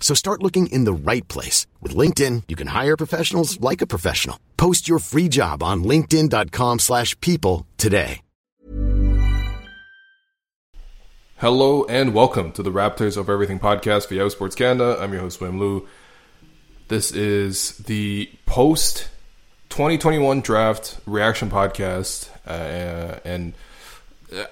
So start looking in the right place. With LinkedIn, you can hire professionals like a professional. Post your free job on linkedin.com/people slash people today. Hello and welcome to the Raptors Over Everything podcast for Yahoo Sports Canada. I'm your host, William Lou. This is the post 2021 draft reaction podcast, uh, and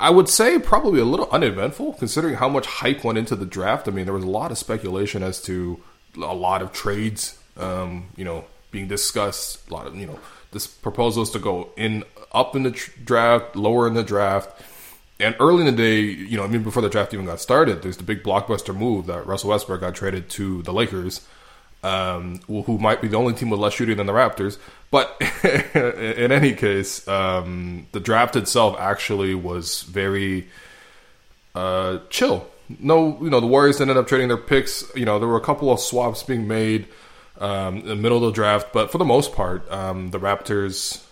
I would say probably a little uneventful considering how much hype went into the draft. I mean, there was a lot of speculation as to a lot of trades, um, you know, being discussed. A lot of you know, this proposals to go in up in the tr- draft, lower in the draft. And early in the day, you know, I mean, before the draft even got started, there's the big blockbuster move that Russell Westbrook got traded to the Lakers, um, who might be the only team with less shooting than the Raptors. But in any case, um, the draft itself actually was very uh, chill. No, you know, the Warriors ended up trading their picks. You know, there were a couple of swaps being made um, in the middle of the draft, but for the most part, um, the Raptors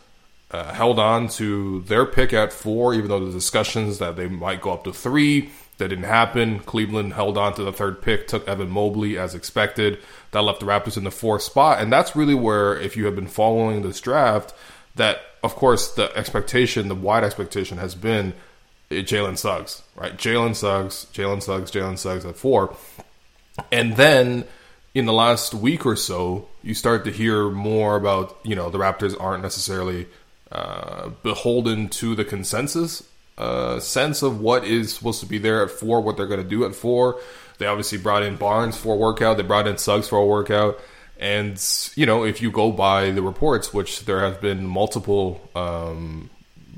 uh, held on to their pick at four, even though the discussions that they might go up to three. That didn't happen. Cleveland held on to the third pick, took Evan Mobley as expected. That left the Raptors in the fourth spot. And that's really where, if you have been following this draft, that, of course, the expectation, the wide expectation has been uh, Jalen Suggs, right? Jalen Suggs, Jalen Suggs, Jalen Suggs at four. And then in the last week or so, you start to hear more about, you know, the Raptors aren't necessarily uh, beholden to the consensus sense of what is supposed to be there at four, what they're going to do at four. They obviously brought in Barnes for a workout. They brought in Suggs for a workout. And, you know, if you go by the reports, which there have been multiple um,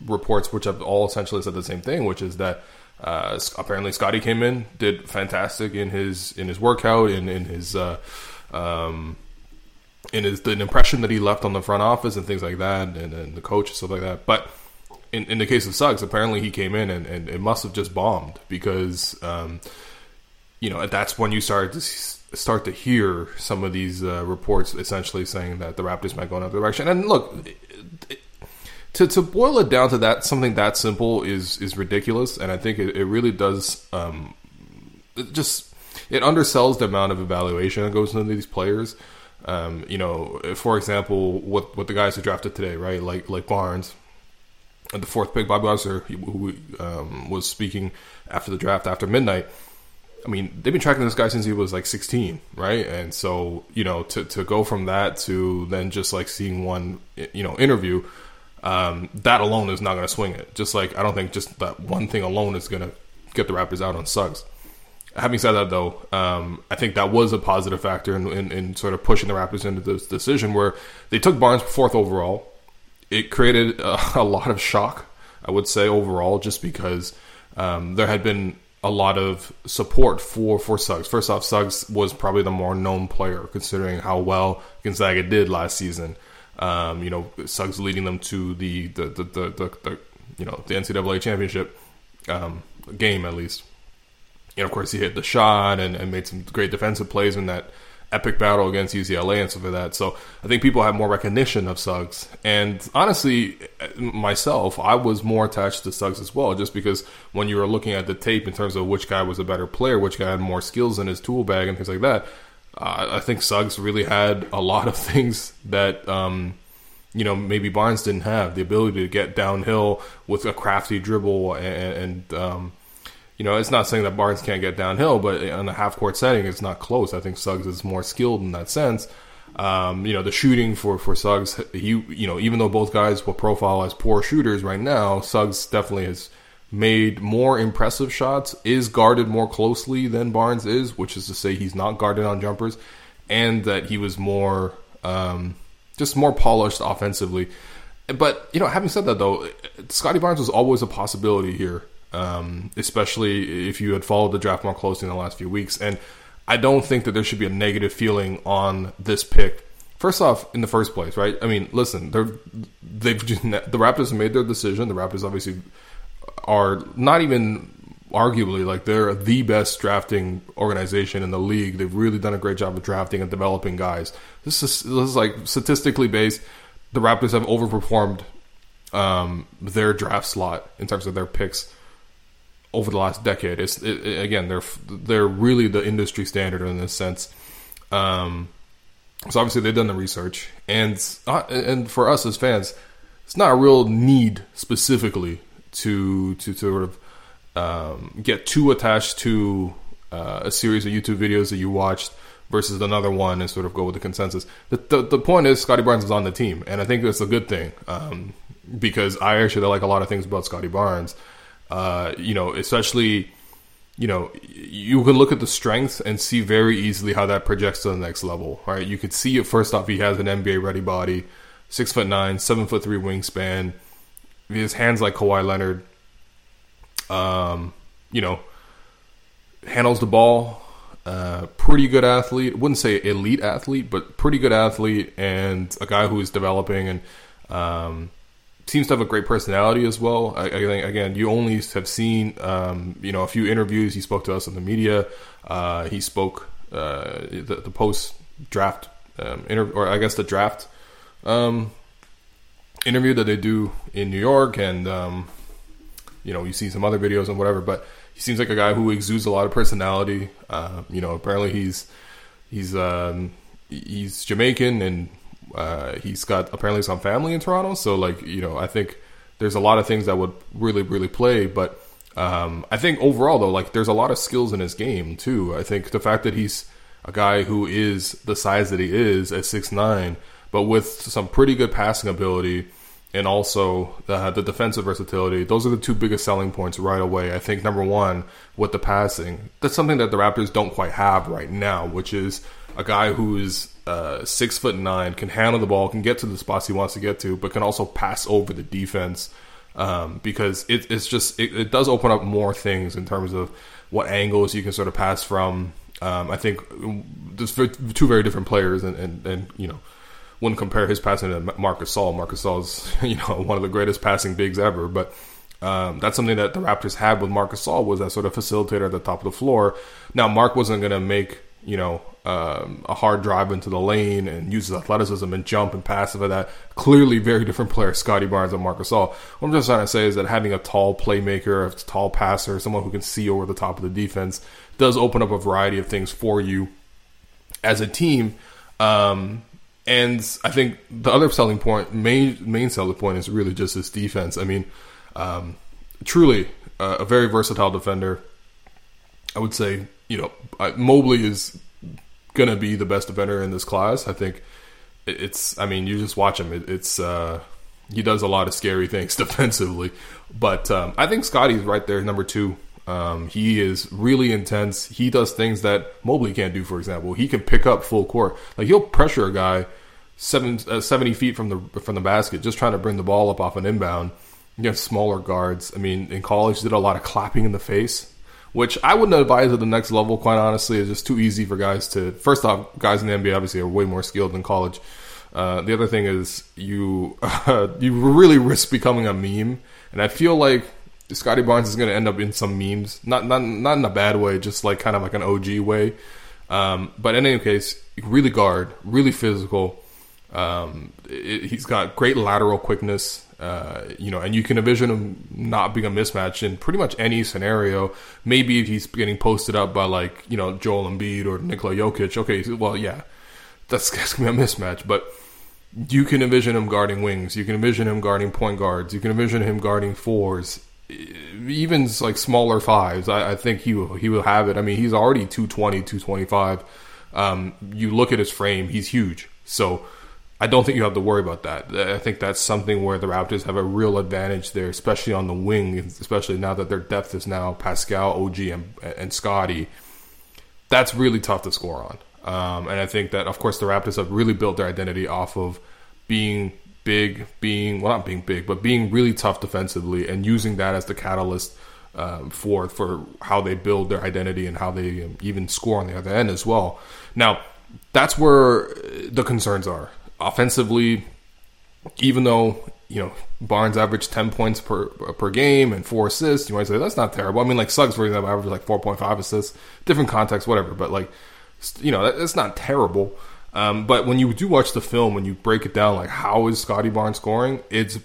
reports which have all essentially said the same thing, which is that uh, apparently Scottie came in, did fantastic in his in his workout, in in his uh, um, in his the impression that he left on the front office and things like that, and, and the coach and stuff like that. But in, in the case of Suggs, apparently he came in and, and it must have just bombed because um, you know that's when you started to start to hear some of these uh, reports essentially saying that the Raptors might go in another direction. And look, it, it, to to boil it down to that something that simple is is ridiculous, and I think it, it really does um, just it undersells the amount of evaluation that goes into these players. Um, you know, for example, what what the guys who drafted today, right? Like like Barnes, the fourth pick, Bobby Webster, who um, was speaking after the draft after midnight. I mean, they've been tracking this guy since he was like 16, right? And so, you know, to, to go from that to then just like seeing one, you know, interview, um, that alone is not going to swing it. Just like I don't think just that one thing alone is going to get the Raptors out on Suggs. Having said that, though, um, I think that was a positive factor in, in, in sort of pushing the Raptors into this decision where they took Barnes fourth overall. It created a, a lot of shock, I would say, overall, just because um, there had been a lot of support for for Suggs. First off, Suggs was probably the more known player considering how well Gonzaga did last season. Um, you know, Suggs leading them to the the the, the, the, the you know the NCAA championship um, game at least. And of course, he hit the shot and, and made some great defensive plays in that epic battle against UCLA and stuff like that. So I think people have more recognition of Suggs. And honestly, myself, I was more attached to Suggs as well, just because when you were looking at the tape in terms of which guy was a better player, which guy had more skills in his tool bag and things like that, uh, I think Suggs really had a lot of things that. Um, you know, maybe Barnes didn't have the ability to get downhill with a crafty dribble and, and um, you know, it's not saying that Barnes can't get downhill, but in a half court setting, it's not close. I think Suggs is more skilled in that sense. Um, you know, the shooting for for Suggs, he you know, even though both guys will profile as poor shooters right now, Suggs definitely has made more impressive shots, is guarded more closely than Barnes is, which is to say he's not guarded on jumpers, and that he was more um, just more polished offensively. But you know, having said that though, Scottie Barnes was always a possibility here um, especially if you had followed the draft more closely in the last few weeks. And I don't think that there should be a negative feeling on this pick. First off, in the first place, right? I mean, listen, they're they've the Raptors have made their decision. The Raptors obviously are not even arguably like they're the best drafting organization in the league. They've really done a great job of drafting and developing guys. This is this is like statistically based. The Raptors have overperformed um, their draft slot in terms of their picks over the last decade. It's it, it, again they're they're really the industry standard in this sense. Um, so obviously they've done the research, and uh, and for us as fans, it's not a real need specifically to to to sort of um, get too attached to uh, a series of YouTube videos that you watched versus another one and sort of go with the consensus. The, the, the point is Scottie Barnes is on the team, and I think that's a good thing um, because I actually like a lot of things about Scottie Barnes. Uh, you know, especially, you know, you can look at the strength and see very easily how that projects to the next level, right? You could see it first off, he has an NBA ready body, six foot nine, seven foot three wingspan, his hands like Kawhi Leonard. Um, you know, handles the ball, uh, pretty good athlete. Wouldn't say elite athlete, but pretty good athlete, and a guy who is developing and um, seems to have a great personality as well. I, I think again, you only have seen um, you know a few interviews. He spoke to us in the media. Uh, he spoke uh, the, the post draft um, interview, or I guess the draft um, interview that they do in New York, and um, you know you see some other videos and whatever. But he seems like a guy who exudes a lot of personality. Uh, you know, apparently he's he's um, he's Jamaican and uh, he's got apparently some family in Toronto, so like you know, I think there's a lot of things that would really really play. But um, I think overall though, like there's a lot of skills in his game too. I think the fact that he's a guy who is the size that he is at six nine, but with some pretty good passing ability and also the, the defensive versatility. Those are the two biggest selling points right away. I think number one with the passing, that's something that the Raptors don't quite have right now, which is a guy who's uh, six foot nine, can handle the ball, can get to the spots he wants to get to, but can also pass over the defense. Um, because it, it's just it, it, does open up more things in terms of what angles you can sort of pass from. Um, I think there's two very different players, and, and, and you know wouldn't compare his passing to Marc Gasol. Marcus is you know one of the greatest passing bigs ever, but um, that's something that the Raptors had with Marc Gasol was that sort of facilitator at the top of the floor. Now Mark wasn't going to make you know um, a hard drive into the lane and uses athleticism and jump and pass of that. Clearly, very different player, Scotty Barnes and Marc Gasol. What I'm just trying to say is that having a tall playmaker, a tall passer, someone who can see over the top of the defense, does open up a variety of things for you as a team. Um, and I think the other selling point, main main selling point, is really just his defense. I mean, um, truly uh, a very versatile defender. I would say, you know, Mobley is going to be the best defender in this class. I think it's. I mean, you just watch him. It, it's. Uh, he does a lot of scary things defensively, but um, I think Scottie's right there, number two. Um, he is really intense. He does things that Mobley can't do. For example, he can pick up full court. Like he'll pressure a guy seven, uh, 70 feet from the from the basket, just trying to bring the ball up off an inbound. You have smaller guards. I mean, in college, did a lot of clapping in the face which I wouldn't advise at the next level. Quite honestly, it's just too easy for guys to. First off, guys in the NBA obviously are way more skilled than college. Uh, the other thing is you uh, you really risk becoming a meme, and I feel like Scottie Barnes is going to end up in some memes, not not not in a bad way, just like kind of like an OG way. Um, but in any case, really guard, really physical. Um, it, he's got great lateral quickness, uh, you know, and you can envision him not being a mismatch in pretty much any scenario. Maybe if he's getting posted up by like you know Joel Embiid or Nikola Jokic, okay, well yeah, that's, that's gonna be a mismatch. But you can envision him guarding wings. You can envision him guarding point guards. You can envision him guarding fours, even like smaller fives. I, I think he will, he will have it. I mean, he's already 220, 225. Um, you look at his frame; he's huge. So I don't think you have to worry about that. I think that's something where the Raptors have a real advantage there, especially on the wing, especially now that their depth is now Pascal, OG, and, and Scottie. That's really tough to score on. Um, and I think that, of course, the Raptors have really built their identity off of being big, being, well, not being big, but being really tough defensively and using that as the catalyst um, for for how they build their identity and how they um, even score on the other end as well. Now, that's where the concerns are offensively, even though you know Barnes averaged ten points per per game and four assists, you might say that's not terrible. I mean, like Suggs for example averaged like four point five assists, different context, whatever. But like, you know, that's not terrible. Um, but when you do watch the film, when you break it down, like how is Scottie Barnes scoring? It's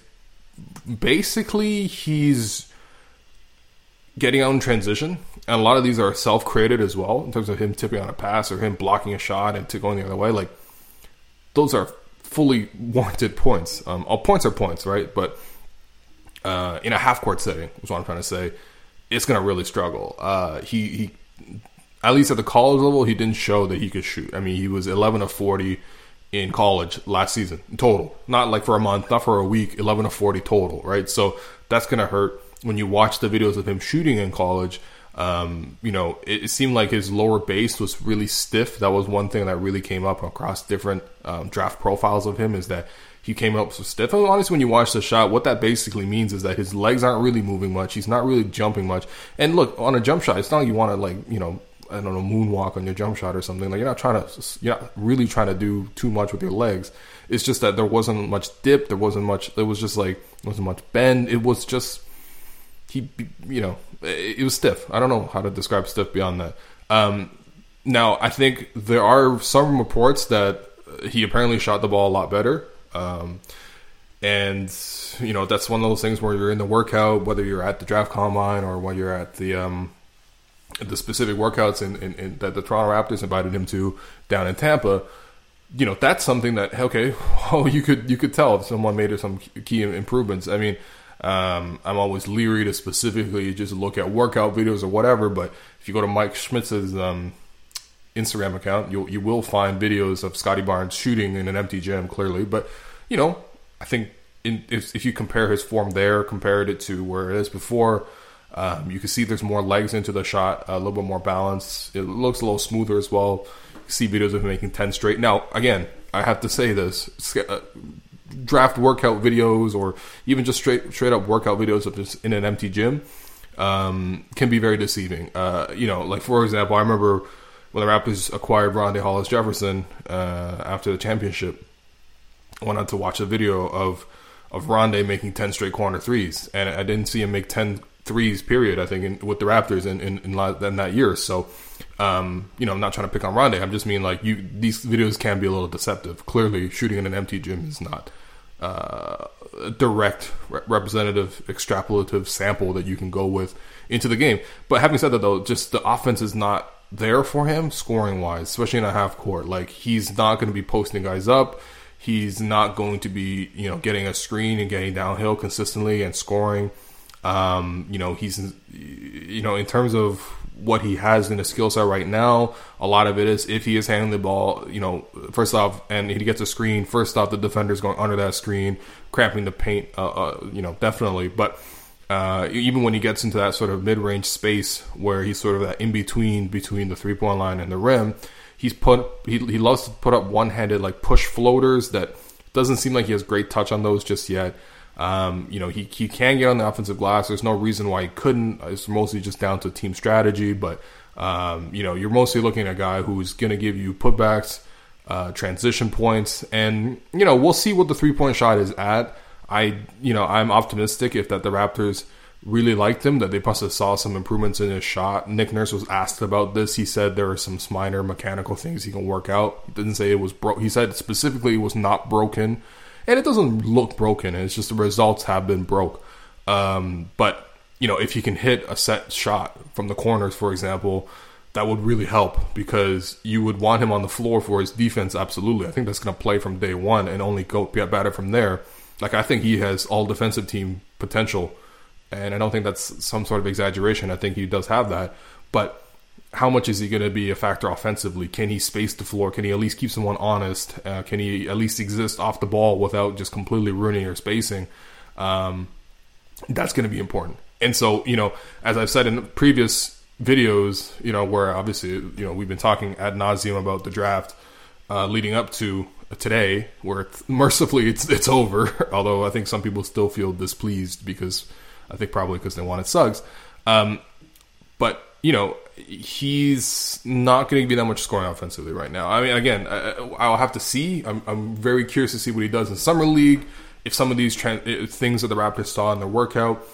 basically he's getting out in transition, and a lot of these are self created as well in terms of him tipping on a pass or him blocking a shot and to going the other way. Like those are fully warranted points. Um, all points are points, right? But uh, in a half court setting, is what I'm trying to say. It's going to really struggle. Uh, he he, at least at the college level, he didn't show that he could shoot. I mean, he was 11 of 40 in college last season total, not like for a month, not for a week. 11 of 40 total, right? So that's going to hurt when you watch the videos of him shooting in college. Um, you know, it, it, seemed like his lower base was really stiff. That was one thing that really came up across different um, draft profiles of him is that he came up so stiff. And honestly, when you watch the shot, what that basically means is that his legs aren't really moving much. He's not really jumping much. And look, on a jump shot, it's not like you want to like you know I don't know moonwalk on your jump shot or something. Like you're not trying to you're not really trying to do too much with your legs. It's just that there wasn't much dip. There wasn't much. It was just like wasn't much bend. It was just he, you know, it was stiff. I don't know how to describe stiff beyond that. Um, now, I think there are some reports that he apparently shot the ball a lot better. Um, and, you know, that's one of those things where you're in the workout, whether you're at the draft combine or when you're at the, um, the specific workouts in, in, in, that the Toronto Raptors invited him to down in Tampa, you know, that's something that, okay, oh, you could, you could tell if someone made some key improvements. I mean, um, I'm always leery to specifically just look at workout videos or whatever. But if you go to Mike Schmitz's um, Instagram account, you you will find videos of Scottie Barnes shooting in an empty gym, clearly. But you know, I think in, if, if you compare his form there, compared it to where it is before, um, you can see there's more legs into the shot, a little bit more balance. It looks a little smoother as well. You see videos of him making ten straight. Now, again, I have to say this: uh, draft workout videos or even just straight straight up workout videos of just in an empty gym um, can be very deceiving. Uh, you know, like for example, I remember when the Raptors acquired Rondae Hollis Jefferson uh, after the championship. I went on to watch a video of of Rondae making ten straight corner threes, and I didn't see him make 10 threes. Period. I think in, with the Raptors in in, in, in that year. So. Um, you know, I'm not trying to pick on Rondae. I'm just mean like you. These videos can be a little deceptive. Clearly, shooting in an empty gym is not uh, direct re- representative extrapolative sample that you can go with into the game. But having said that, though, just the offense is not there for him scoring wise, especially in a half court. Like he's not going to be posting guys up. He's not going to be, you know, getting a screen and getting downhill consistently and scoring. Um, you know, he's, you know, in terms of what he has in his skill set right now. A lot of it is if he is handling the ball, you know, first off, and he gets a screen, first off, the defender's going under that screen, cramping the paint, uh, uh, you know, definitely. But uh, even when he gets into that sort of mid range space where he's sort of that in between between the three point line and the rim, he's put he, he loves to put up one handed like push floaters that doesn't seem like he has great touch on those just yet. Um, you know, he, he can get on the offensive glass. There's no reason why he couldn't. It's mostly just down to team strategy. But, um, you know, you're mostly looking at a guy who's going to give you putbacks, uh, transition points. And, you know, we'll see what the three point shot is at. I, you know, I'm optimistic if that the Raptors really liked him. That they must have saw some improvements in his shot. Nick Nurse was asked about this. He said there are some minor mechanical things he can work out. He didn't say it was broke. He said specifically it was not broken, and it doesn't look broken. It's just the results have been broke. Um, but you know, if he can hit a set shot from the corners, for example, that would really help because you would want him on the floor for his defense. Absolutely, I think that's going to play from day one and only go get better from there. Like I think he has all defensive team potential, and I don't think that's some sort of exaggeration. I think he does have that, but how much is he going to be a factor offensively? Can he space the floor? Can he at least keep someone honest? Uh, can he at least exist off the ball without just completely ruining your spacing? Um, that's going to be important. And so, you know, as I've said in previous videos, you know, where obviously, you know, we've been talking ad nauseum about the draft uh, leading up to today, where it's, mercifully it's it's over. Although I think some people still feel displeased because I think probably because they wanted Suggs. Um, but you know, he's not going to be that much scoring offensively right now. I mean, again, I, I'll have to see. I'm, I'm very curious to see what he does in summer league. If some of these things that the Raptors saw in their workout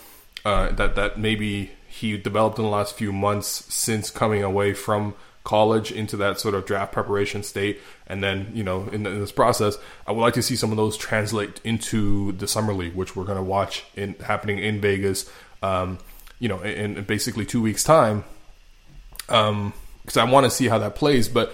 uh, that that maybe he developed in the last few months since coming away from college into that sort of draft preparation state and then you know in, in, this process i would like to see some of those translate into the summer league which we're going to watch in happening in vegas um, you know in, in, basically two weeks time um because i want to see how that plays but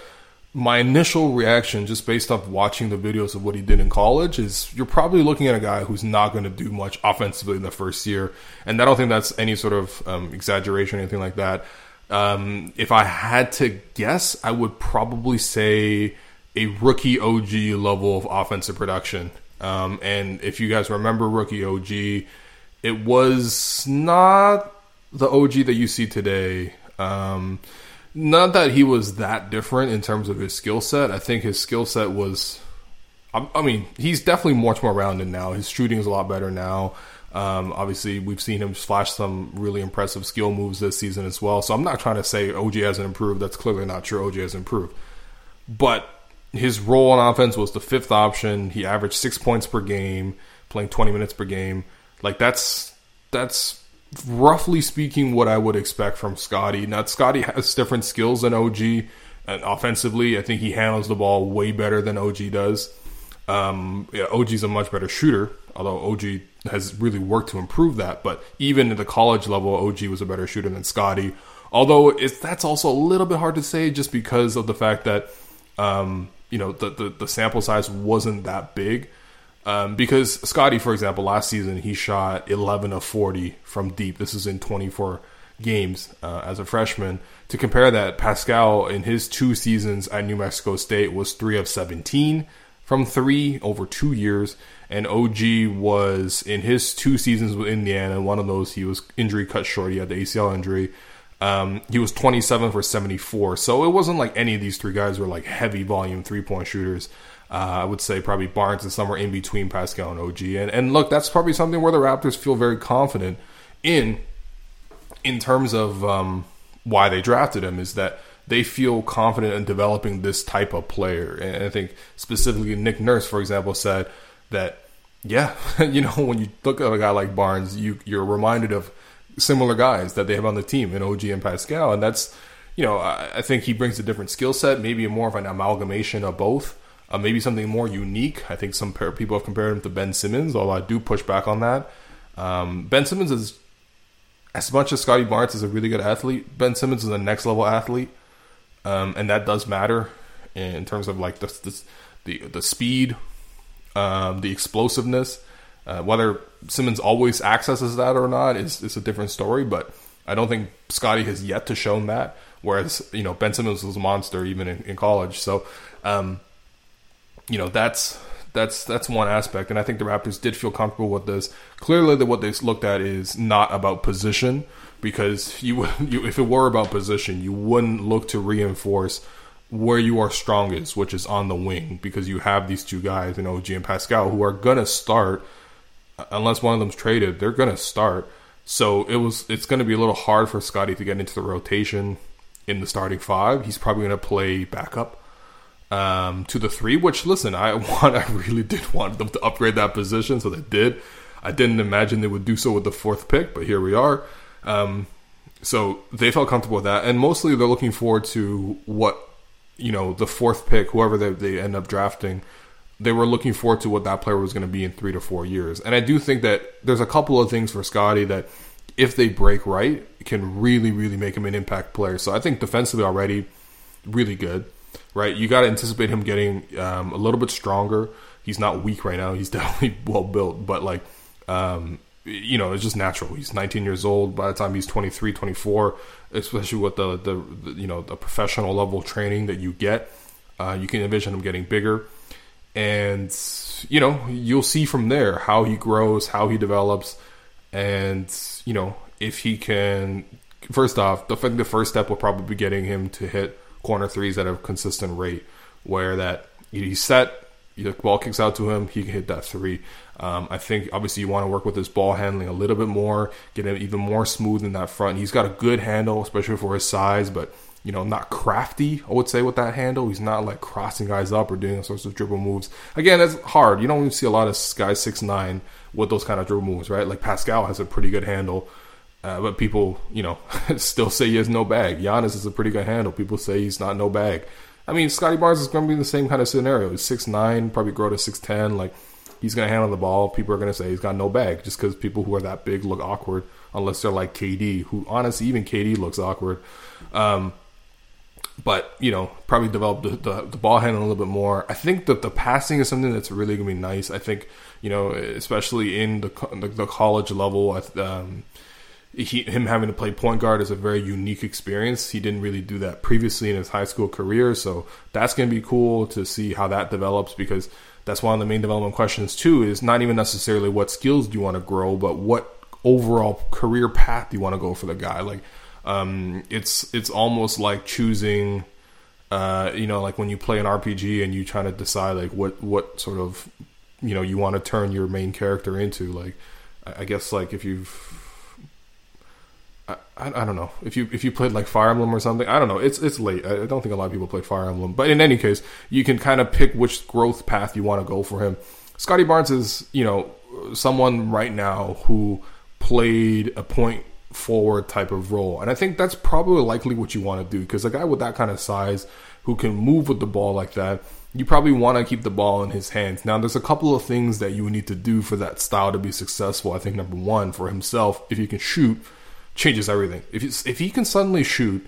my initial reaction, just based off watching the videos of what he did in college, is you're probably looking at a guy who's not going to do much offensively in the first year, and I don't think that's any sort of um, exaggeration or anything like that. Um, if I had to guess, I would probably say a rookie OG level of offensive production. Um, and if you guys remember rookie OG, it was not the OG that you see today. Um, not that he was that different in terms of his skill set. I think his skill set was. I, mean, he's definitely much more rounded now. His shooting is a lot better now. Um, obviously, we've seen him flash some really impressive skill moves this season as well. So I'm not trying to say OG hasn't improved. That's clearly not true. OG has improved. But his role on offense was the fifth option. He averaged six points per game, playing 20 minutes per game. Like that's that's roughly speaking, what I would expect from Scottie. Now, Scottie has different skills than OG, and offensively, I think he handles the ball way better than OG does. Um, yeah, OG's a much better shooter, although OG has really worked to improve that. But even at the college level, OG was a better shooter than Scottie. Although that's also a little bit hard to say, just because of the fact that um, you know the, the the sample size wasn't that big. Um, because Scottie, for example, last season he shot 11 of 40 from deep. This is in 24 games uh, as a freshman. To compare that, Pascal in his two seasons at New Mexico State was 3 of 17 from three over two years. And OG was in his two seasons with Indiana. One of those he was injury cut short. He had the ACL injury. Um, he was 27 for 74. So it wasn't like any of these three guys were like heavy volume three point shooters. Uh, I would say probably Barnes is somewhere in between Pascal and OG. And, and look, that's probably something where the Raptors feel very confident in, in terms of um, why they drafted him, is that they feel confident in developing this type of player. And I think specifically Nick Nurse, for example, said that, yeah, you know, when you look at a guy like Barnes, you, you're reminded of similar guys that they have on the team in OG and Pascal. And that's, you know, I, I think he brings a different skill set, maybe more of an amalgamation of both uh, maybe something more unique. I think some people have compared him to Ben Simmons, although I do push back on that. Um, ben Simmons is, as much as Scottie Barnes is a really good athlete, Ben Simmons is a next level athlete, um, and that does matter in terms of like the the the, the speed, um, the explosiveness. Uh, whether Simmons always accesses that or not is, is a different story, but I don't think Scottie has yet to shown that. Whereas you know Ben Simmons was a monster even in, in college, so um, you know that's that's that's one aspect, and I think the Raptors did feel comfortable with this. Clearly, that what they looked at is not about position, because you, you if it were about position, you wouldn't look to reinforce where you are strongest, which is on the wing, because you have these two guys, you know, OG and Pascal, who are gonna start unless one of them's traded. They're gonna start. So it was it's going to be a little hard for Scottie to get into the rotation in the starting five. He's probably going to play backup um, to the three. Which listen, I want, I really did want them to upgrade that position, so they did. I didn't imagine they would do so with the fourth pick, but here we are. Um, so they felt comfortable with that, and mostly they're looking forward to what you know the fourth pick, whoever they, they end up drafting. They were looking forward to what that player was going to be in three to four years, and I do think that there's a couple of things for Scottie that, if they break right, can really really make him an impact player. So I think defensively already, really good, right? You got to anticipate him getting um, a little bit stronger. He's not weak right now. He's definitely well built, but like um, you know, it's just natural. He's 19 years old. By the time he's 23, 24, especially with the, the, the you know the professional level training that you get, uh, you can envision him getting bigger, and you know you'll see from there how he grows, how he develops, and you know if he can. First off, the the first step will probably be getting him to hit corner threes at a consistent rate, where that he's set, the ball kicks out to him, he can hit that three. Um, I think obviously you want to work with his ball handling a little bit more, get him even more smooth in that front. He's got a good handle, especially for his size, but you know, not crafty, I would say, with that handle. He's not like crossing guys up or doing all sorts of dribble moves. Again, that's hard. You don't even see a lot of guys six nine with those kind of dribble moves, right? Like Pascal has a pretty good handle. Uh, but people, you know, still say he has no bag. Giannis is a pretty good handle. People say he's not no bag. I mean, Scottie Barnes is going to be the same kind of scenario. He's six nine, probably grow to six ten. Like he's going to handle the ball. People are going to say he's got no bag just because people who are that big look awkward unless they're like KD, who honestly even KD looks awkward. Um, but you know, probably develop the, the, the, ball handling a little bit more. I think that the passing is something that's really going to be nice. I think you know, especially in the the, the college level. Um, he, him having to play point guard is a very unique experience. He didn't really do that previously in his high school career, so that's going to be cool to see how that develops because that's one of the main development questions too. Is not even necessarily what skills do you want to grow, but what overall career path do you want to go for the guy. Like, um, it's it's almost like choosing, uh, you know, like when you play an RPG and you try to decide like what what sort of, you know, you want to turn your main character into. Like, I guess like if you've I, I, don't know if you if you played like Fire Emblem or something. I don't know. It's it's late. I don't think a lot of people play Fire Emblem, but in any case, you can kind of pick which growth path you want to go for him. Scottie Barnes is you know someone right now who played a point forward type of role, and I think that's probably likely what you want to do because a guy with that kind of size who can move with the ball like that. You probably want to keep the ball in his hands. Now, there's a couple of things that you need to do for that style to be successful. I think number one, for himself, if he can shoot, changes everything. If if he can suddenly shoot,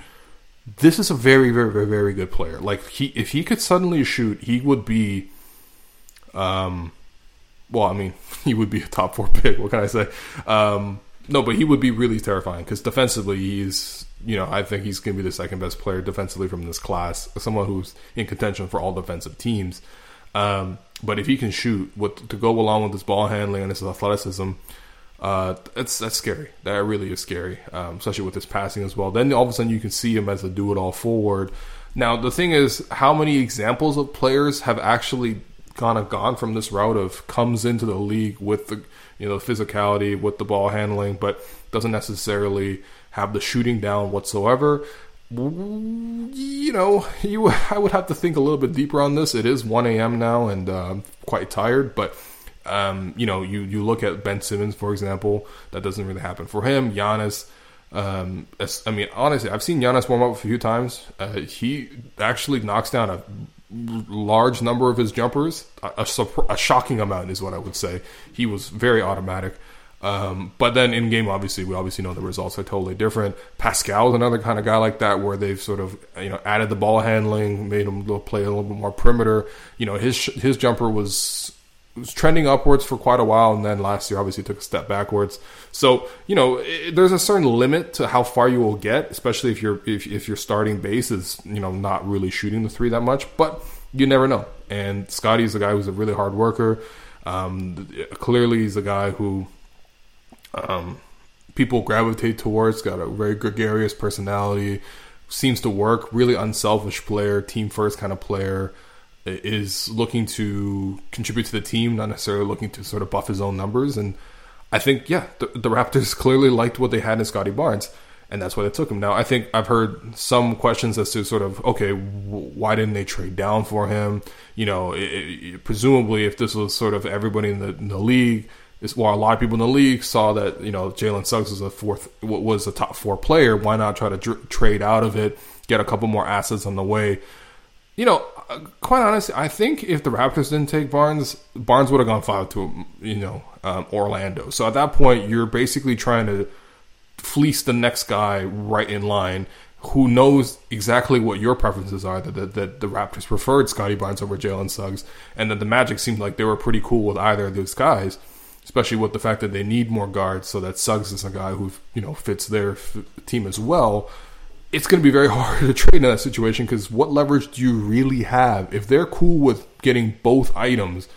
this is a very very very very good player. Like he if he could suddenly shoot, he would be um well, I mean, he would be a top 4 pick. What can I say? Um no, but he would be really terrifying cuz defensively he's you know, I think he's going to be the second best player defensively from this class, someone who's in contention for all defensive teams. Um, but if he can shoot with to go along with his ball handling and his athleticism, uh, that's that's scary. That really is scary, um, especially with his passing as well. Then all of a sudden you can see him as a do it all forward. Now the thing is, how many examples of players have actually kind of gone from this route of comes into the league with the you know physicality, with the ball handling, but doesn't necessarily have the shooting down whatsoever. You know, you I would have to think a little bit deeper on this. It is 1 a.m. now, and uh, I'm quite tired, but um, you know, you you look at Ben Simmons, for example, that doesn't really happen for him. Giannis, um, I mean, honestly, I've seen Giannis warm up a few times. Uh, he actually knocks down a large number of his jumpers, a, a, a, shocking amount is what I would say. He was very automatic. Um, but then in game, obviously, we obviously know the results are totally different. Pascal is another kind of guy like that, where they've sort of you know added the ball handling, made him play a little bit more perimeter. You know, his his jumper was was trending upwards for quite a while, and then last year obviously took a step backwards. So you know, it, there's a certain limit to how far you will get, especially if your if if your starting base is you know not really shooting the three that much. But you never know. And Scottie is a guy who's a really hard worker. Um, clearly, he's a guy who um, people gravitate towards. Got a very gregarious personality. Seems to work. Really unselfish player. Team first kind of player is looking to contribute to the team, not necessarily looking to sort of buff his own numbers. And I think, yeah, the, the Raptors clearly liked what they had in Scottie Barnes, and that's why they took him. Now, I think I've heard some questions as to sort of, okay, why didn't they trade down for him? You know, it, it, presumably, if this was sort of everybody in the, in the league is while a lot of people in the league saw that you know Jalen Suggs was a fourth was a top four player, why not try to dr- trade out of it, get a couple more assets on the way? You know, quite honestly, I think if the Raptors didn't take Barnes, Barnes would have gone five to you know um, Orlando. So at that point, you're basically trying to fleece the next guy right in line who knows exactly what your preferences are that, that, that the Raptors preferred Scottie Barnes over Jalen Suggs and that the Magic seemed like they were pretty cool with either of those guys especially with the fact that they need more guards so that Suggs is a guy who you know fits their f- team as well it's going to be very hard to trade in that situation because what leverage do you really have if they're cool with getting both items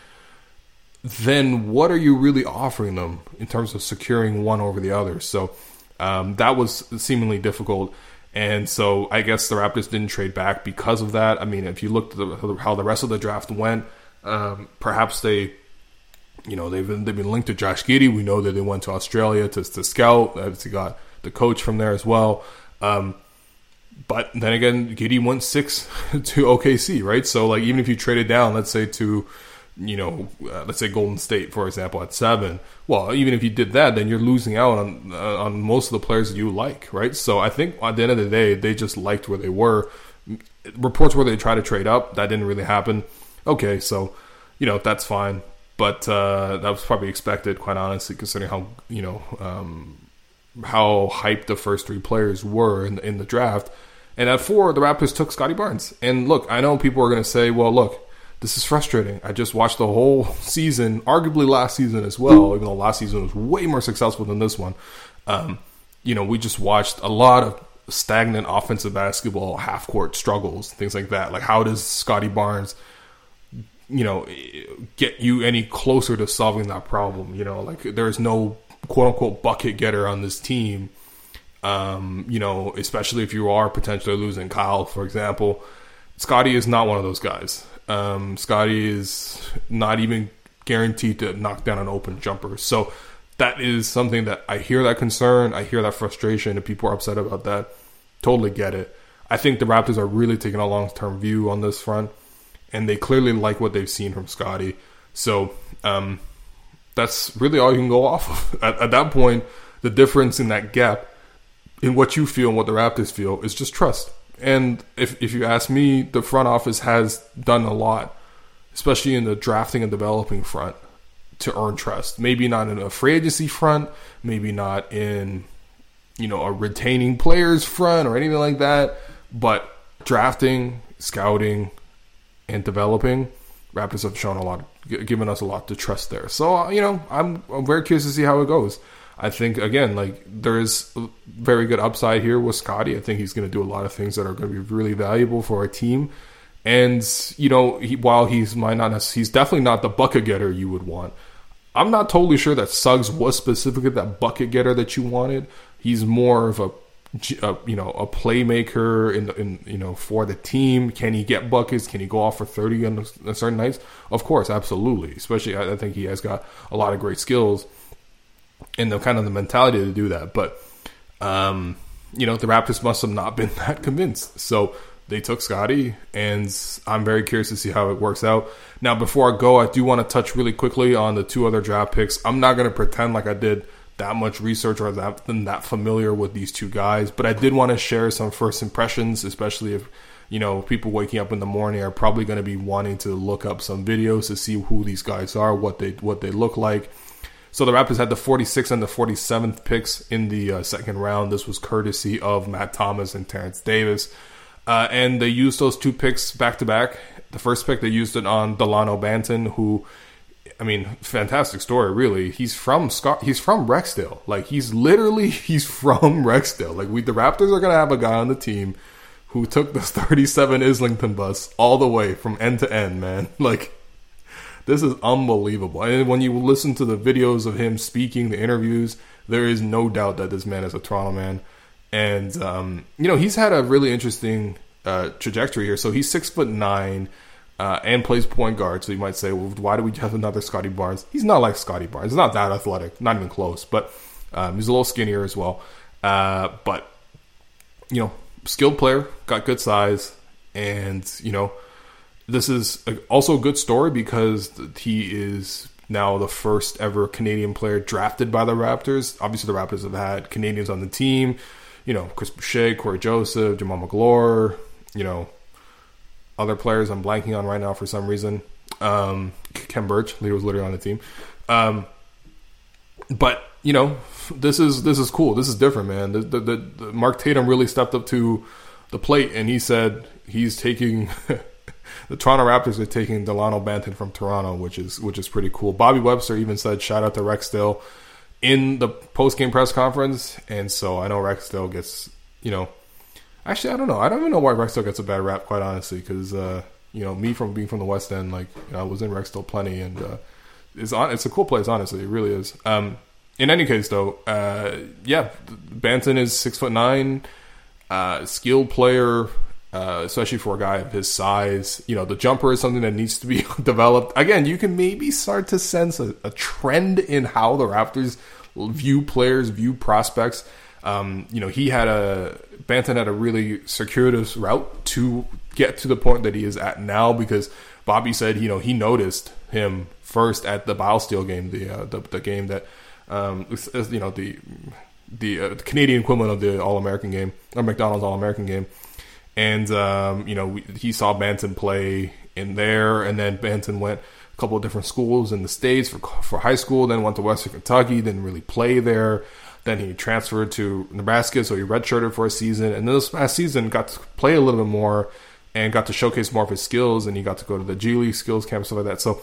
then what are you really offering them in terms of securing one over the other so um, that was seemingly difficult and so I guess the Raptors didn't trade back because of that. I mean, if you looked at the, how the rest of the draft went, um, perhaps they, you know, they've been, they've been linked to Josh Giddey. We know that they went to Australia to, to scout. Obviously, got the coach from there as well. Um, but then again, Giddey went six to OKC, right? So like, even if you traded down, let's say to you know, uh, let's say Golden State, for example, at seven. Well, even if you did that, then you're losing out on uh, on most of the players you like, right? So I think at the end of the day, they just liked where they were. Reports where they tried to trade up, that didn't really happen. Okay, so you know that's fine, but uh, that was probably expected, quite honestly, considering how you know um, how hyped the first three players were in, in the draft. And at four, the Raptors took Scottie Barnes. And look, I know people are going to say, well, look this is frustrating. I just watched the whole season, arguably last season as well, even though last season was way more successful than this one. Um, you know, we just watched a lot of stagnant offensive basketball, half court struggles, things like that. Like, how does Scottie Barnes, you know, get you any closer to solving that problem? You know, like there is no quote unquote bucket getter on this team. Um, you know, especially if you are potentially losing Kyle, for example. Scottie is not one of those guys. Um, Scottie is not even guaranteed to knock down an open jumper. So that is something that I hear that concern, I hear that frustration, and people are upset about that. Totally get it. I think the Raptors are really taking a long term view on this front, and they clearly like what they've seen from Scottie. So um, that's really all you can go off of. At, at that point, the difference in that gap in what you feel and what the Raptors feel is just trust. And if if you ask me, the front office has done a lot, especially in the drafting and developing front, to earn trust. Maybe not in a free agency front, maybe not in you know a retaining players front or anything like that, but drafting, scouting, and developing, Raptors have shown a lot, given us a lot to trust there. So you know, I'm, I'm very curious to see how it goes. I think again, like there is very good upside here with Scottie. I think he's going to do a lot of things that are going to be really valuable for our team. And you know, he, while he's might not, he's definitely not the bucket getter you would want. I'm not totally sure that Suggs was specifically that bucket getter that you wanted. He's more of a, a you know a playmaker in, in you know for the team. Can he get buckets? Can he go off for 30 on certain nights? Of course, absolutely. Especially, I, I think he has got a lot of great skills and the kind of the mentality to do that. But um, you know, the Raptors must have not been that convinced. So they took Scottie, and I'm very curious to see how it works out. Now, before I go, I do want to touch really quickly on the two other draft picks. I'm not going to pretend like I did that much research or that that familiar with these two guys, but I did want to share some first impressions, especially if you know people waking up in the morning are probably going to be wanting to look up some videos to see who these guys are, what they what they look like. So the Raptors had the 46th and the 47th picks in the uh, second round. This was courtesy of Matt Thomas and Terence Davis. Uh, and they used those two picks back to back. The first pick, they used it on Delano Banton, who, I mean, fantastic story, really. He's from Scott. He's from Rexdale. Like he's literally he's from Rexdale. Like we, the Raptors are gonna have a guy on the team who took this 37 Islington bus all the way from end to end, man. Like this is unbelievable. And when you listen to the videos of him speaking, the interviews, there is no doubt that this man is a Toronto man. And um, you know he's had a really interesting uh, trajectory here. So he's six foot nine uh, and plays point guard. So you might say, well, why do we have another Scottie Barnes? He's not like Scottie Barnes. He's not that athletic, not even close. But um, he's a little skinnier as well. Uh, but you know, skilled player, got good size, and you know this is also a good story because he is now the first ever Canadian player drafted by the Raptors. Obviously, the Raptors have had Canadians on the team. You know, Chris Boucher, Cory Joseph, Jamaal Magloire, you know, other players I'm blanking on right now for some reason. Um, Khem Birch, he was literally on the team. Um, but you know, this is this is cool. This is different, man. The, the, the Mark Tatum really stepped up to the plate, and he said he's taking the Toronto Raptors are taking Delano Banton from Toronto, which is which is pretty cool. Bobby Webster even said shout out to Rexdale in the post game press conference, and so I know Rexdale gets you know. Actually, I don't know. I don't even know why Rexdale gets a bad rap, quite honestly, because uh, you know me from being from the West End, like you know, I was in Rexdale plenty, and uh, it's on. It's a cool place, honestly. It really is. Um, in any case, though, uh, yeah, Banton is six foot nine, uh, skilled player, uh, especially for a guy of his size. You know, the jumper is something that needs to be developed. Again, you can maybe start to sense a, a trend in how the Raptors view players, view prospects. Um, you know, he had a Banton had a really circuitous route to get to the point that he is at now because Bobby said, you know, he noticed him first at the Biosteel game, the, uh, the the game that um, you know the the, uh, Canadian equivalent of the All American game or McDonald's All American game, and um, you know we, he saw Banton play in there, and then Banton went a couple of different schools in the states for for high school, then went to Western Kentucky, didn't really play there. Then he transferred to Nebraska, so he redshirted for a season, and then this past season got to play a little bit more and got to showcase more of his skills, and he got to go to the G League skills camp stuff like that. So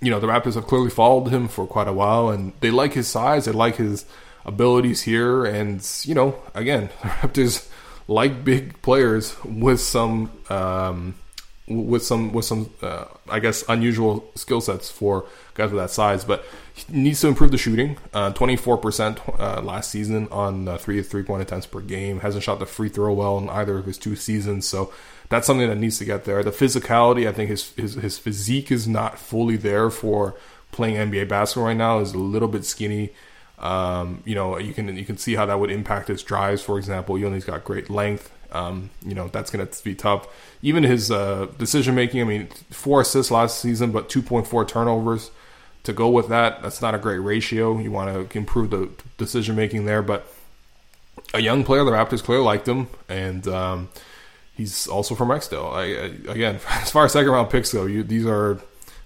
you know, the Raptors have clearly followed him for quite a while, and they like his size, they like his abilities here, and you know, again, the Raptors like big players with some, um, with some, with some, uh, I guess, unusual skill sets for guys with that size, but needs to improve the shooting. Uh, Twenty four percent uh, last season on uh, three three point attempts per game. Hasn't shot the free throw well in either of his two seasons, so that's something that needs to get there. The physicality, I think his his, his physique is not fully there for playing NBA basketball right now. Is a little bit skinny. Um, you know, you can you can see how that would impact his drives, for example. He's got great length. Um, you know, that's going to be tough. Even his uh, decision making. I mean, four assists last season, but two point four turnovers. To go with that, that's not a great ratio. You want to improve the decision making there, but a young player, the Raptors clearly liked him, and um, he's also from Rexdale. I, I, again, as far as second round picks go, you, these are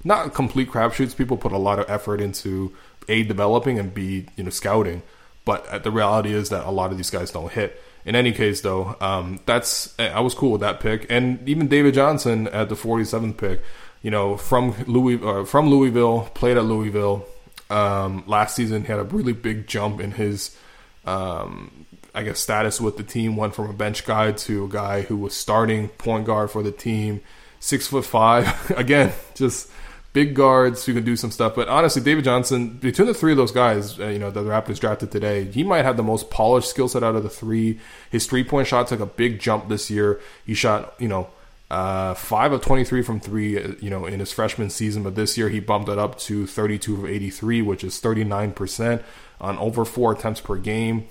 not complete crapshoots. People put a lot of effort into a developing and b you know scouting, but uh, the reality is that a lot of these guys don't hit. In any case, though, um, that's I was cool with that pick, and even David Johnson at the 47th pick, you know, from Louis uh, from Louisville, played at Louisville um, last season. He had a really big jump in his um, I guess, status with the team. Went from a bench guy to a guy who was starting point guard for the team. Six foot five. Again, just big guards who can do some stuff. But honestly, David Johnson, between the three of those guys, uh, you know, the Raptors drafted today, he might have the most polished skill set out of the three. His three point shot took a big jump this year. He shot, you know, uh, five of 23 from three, uh, you know, in his freshman season. But this year he bumped it up to 32 of 83, which is 39% on over four attempts per game.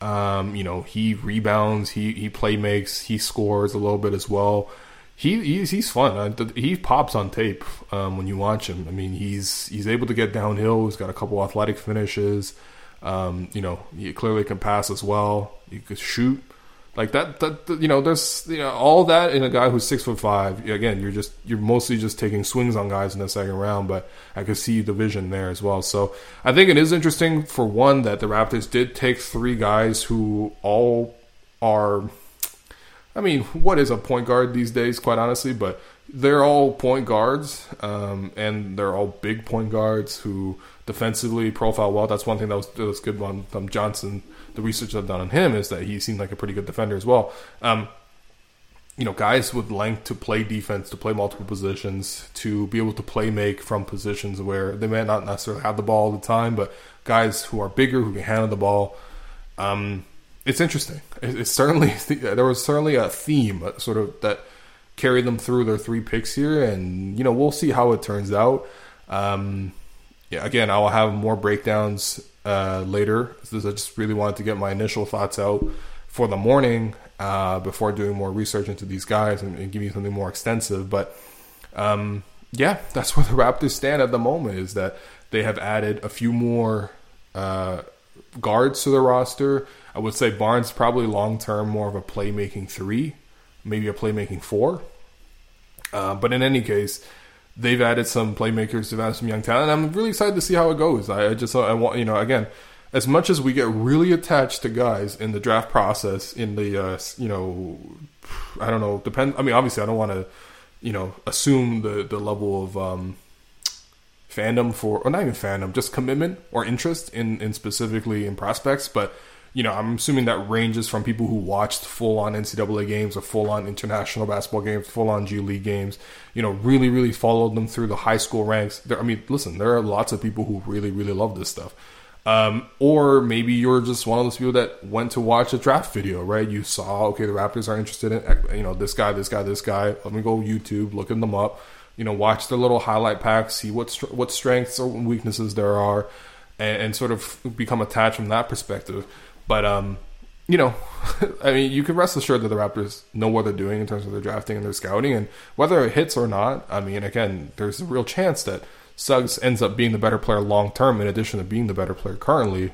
Um, you know, he rebounds, he he play makes, he scores a little bit as well. He he's, he's fun. He pops on tape um, when you watch him. I mean, he's he's able to get downhill. He's got a couple athletic finishes. Um, you know, he clearly can pass as well. He could shoot like that, that, you know there's you know all that in a guy who's six foot five again you're just you're mostly just taking swings on guys in the second round but i could see the vision there as well so i think it is interesting for one that the raptors did take three guys who all are i mean what is a point guard these days quite honestly but they're all point guards um, and they're all big point guards who defensively profile well that's one thing that was, that was good on um, johnson the research I've done on him is that he seemed like a pretty good defender as well. Um, you know, guys with length to play defense, to play multiple positions, to be able to play make from positions where they may not necessarily have the ball all the time, but guys who are bigger who can handle the ball. Um, it's interesting. It's certainly there was certainly a theme, uh, sort of that carried them through their three picks here, and you know we'll see how it turns out. Um, yeah, again, I will have more breakdowns uh, later. I just really wanted to get my initial thoughts out for the morning uh, before doing more research into these guys and, and, give you something more extensive. But um, yeah, that's where the Raptors stand at the moment. Is that they have added a few more uh, guards to the roster. I would say Barnes probably long term more of a playmaking three, maybe a playmaking four. Uh, but in any case, they've added some playmakers, they've added some young talent. I'm really excited to see how it goes. I, I just I want you know again, as much as we get really attached to guys in the draft process, in the uh, you know, I don't know, depend. I mean, obviously, I don't want to you know assume the the level of um, fandom for or not even fandom, just commitment or interest in in specifically in prospects, but you know, I'm assuming that ranges from people who watched full on NCAA games or full on international basketball games, full on G League games, you know, really, really followed them through the high school ranks. There, I mean, listen, there are lots of people who really, really love this stuff. Um, or maybe you're just one of those people that went to watch a draft video, right? You saw, okay, the Raptors are interested in, you know, this guy, this guy, this guy. Let me go YouTube, looking them up, you know, watch their little highlight packs, see what what strengths or weaknesses there are, and, and sort of become attached from that perspective. But um, you know, I mean, you can rest assured that the Raptors know what they're doing in terms of their drafting and their scouting, and whether it hits or not. I mean, again, there's a real chance that Suggs ends up being the better player long term, in addition to being the better player currently.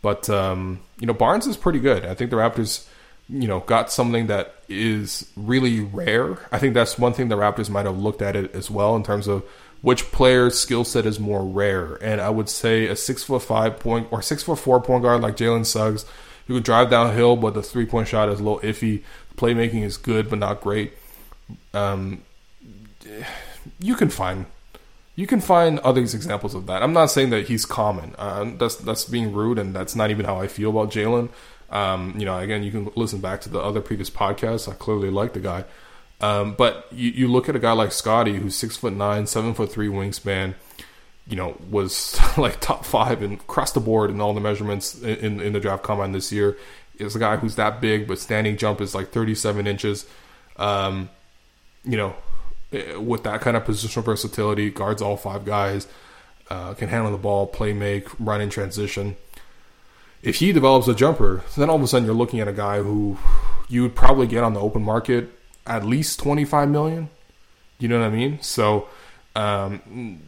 But um, you know, Barnes is pretty good. I think the Raptors, you know, got something that is really rare. I think that's one thing the Raptors might have looked at it as well in terms of which player's skill set is more rare. And I would say a six foot five point or six foot four point guard like Jalen Suggs, who could drive downhill, but the three point shot is a little iffy. Playmaking is good, but not great. Um, you can find you can find other examples of that. I'm not saying that he's common. Uh, that's that's being rude, and that's not even how I feel about Jalen. Um, you know, again, you can listen back to the other previous podcasts. I clearly like the guy. Um, but you, you look at a guy like Scottie, who's six foot nine, seven foot three wingspan. You know, was like top five and across the board in all the measurements in, in the draft combine this year. Is a guy who's that big, but standing jump is like 37 inches. Um, you know, eh, with that kind of positional versatility, guards all five guys, uh, can handle the ball, play make, run in transition. If he develops a jumper, then all of a sudden you're looking at a guy who you would probably get on the open market at least 25 million. You know what I mean? So, um,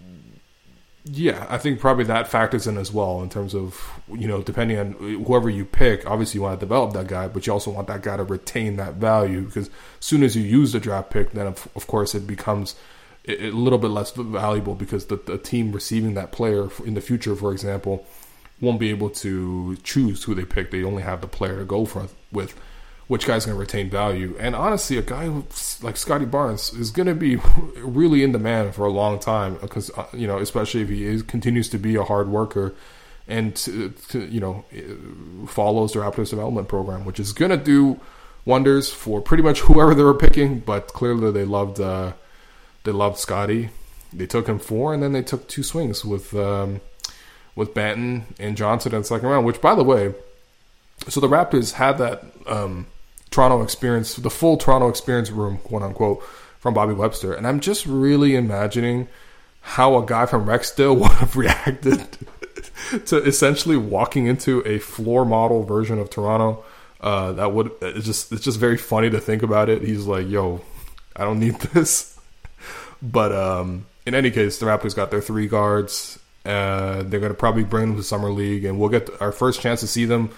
yeah, I think probably that factors in as well in terms of, you know, depending on whoever you pick, obviously you want to develop that guy, but you also want that guy to retain that value because as soon as you use the draft pick, then of, of course it becomes a little bit less valuable because the, the team receiving that player in the future, for example, won't be able to choose who they pick. They only have the player to go for with which guy's going to retain value. And honestly, a guy like Scottie Barnes is going to be really in demand for a long time because uh, you know, especially if he is, continues to be a hard worker and to, to, you know follows the Raptors development program, which is going to do wonders for pretty much whoever they were picking. But clearly, they loved uh, they loved Scottie. They took him four, and then they took two swings with um, with Banton and Johnson in the second round. Which, by the way, so the Raptors had that. Um, Toronto experience, the full Toronto experience room, quote unquote, from Bobby Webster. And I'm just really imagining how a guy from Rexdale would have reacted to essentially walking into a floor model version of Toronto. Uh, that would it's just it's just very funny to think about it. He's like, "Yo, I don't need this." But um, in any case, the Raptors got their three guards. Uh, they're going to probably bring them to summer league, and we'll get our first chance to see them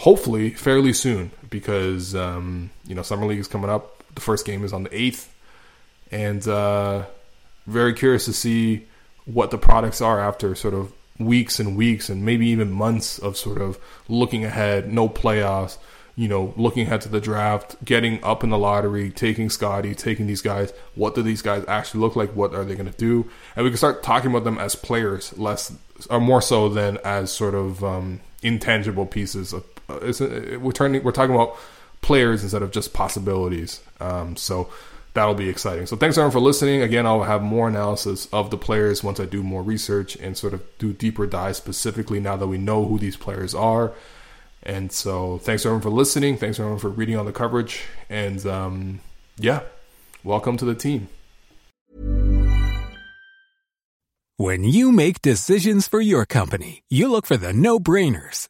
hopefully fairly soon because um, you know summer league is coming up. The first game is on the eighth, and uh, very curious to see what the products are after sort of weeks and weeks and maybe even months of sort of looking ahead, no playoffs. You know, looking ahead to the draft, getting up in the lottery, taking Scottie, taking these guys. What do these guys actually look like? What are they going to do? And we can start talking about them as players, less or more so than as sort of um, intangible pieces of we're turning we're talking about players instead of just possibilities. Um, so that'll be exciting. So thanks everyone for listening. Again, I'll have more analysis of the players once I do more research and sort of do deeper dives specifically now that we know who these players are. And so thanks everyone for listening. Thanks everyone for reading on the coverage. And um, yeah, welcome to the team. When you make decisions for your company, you look for the no-brainers.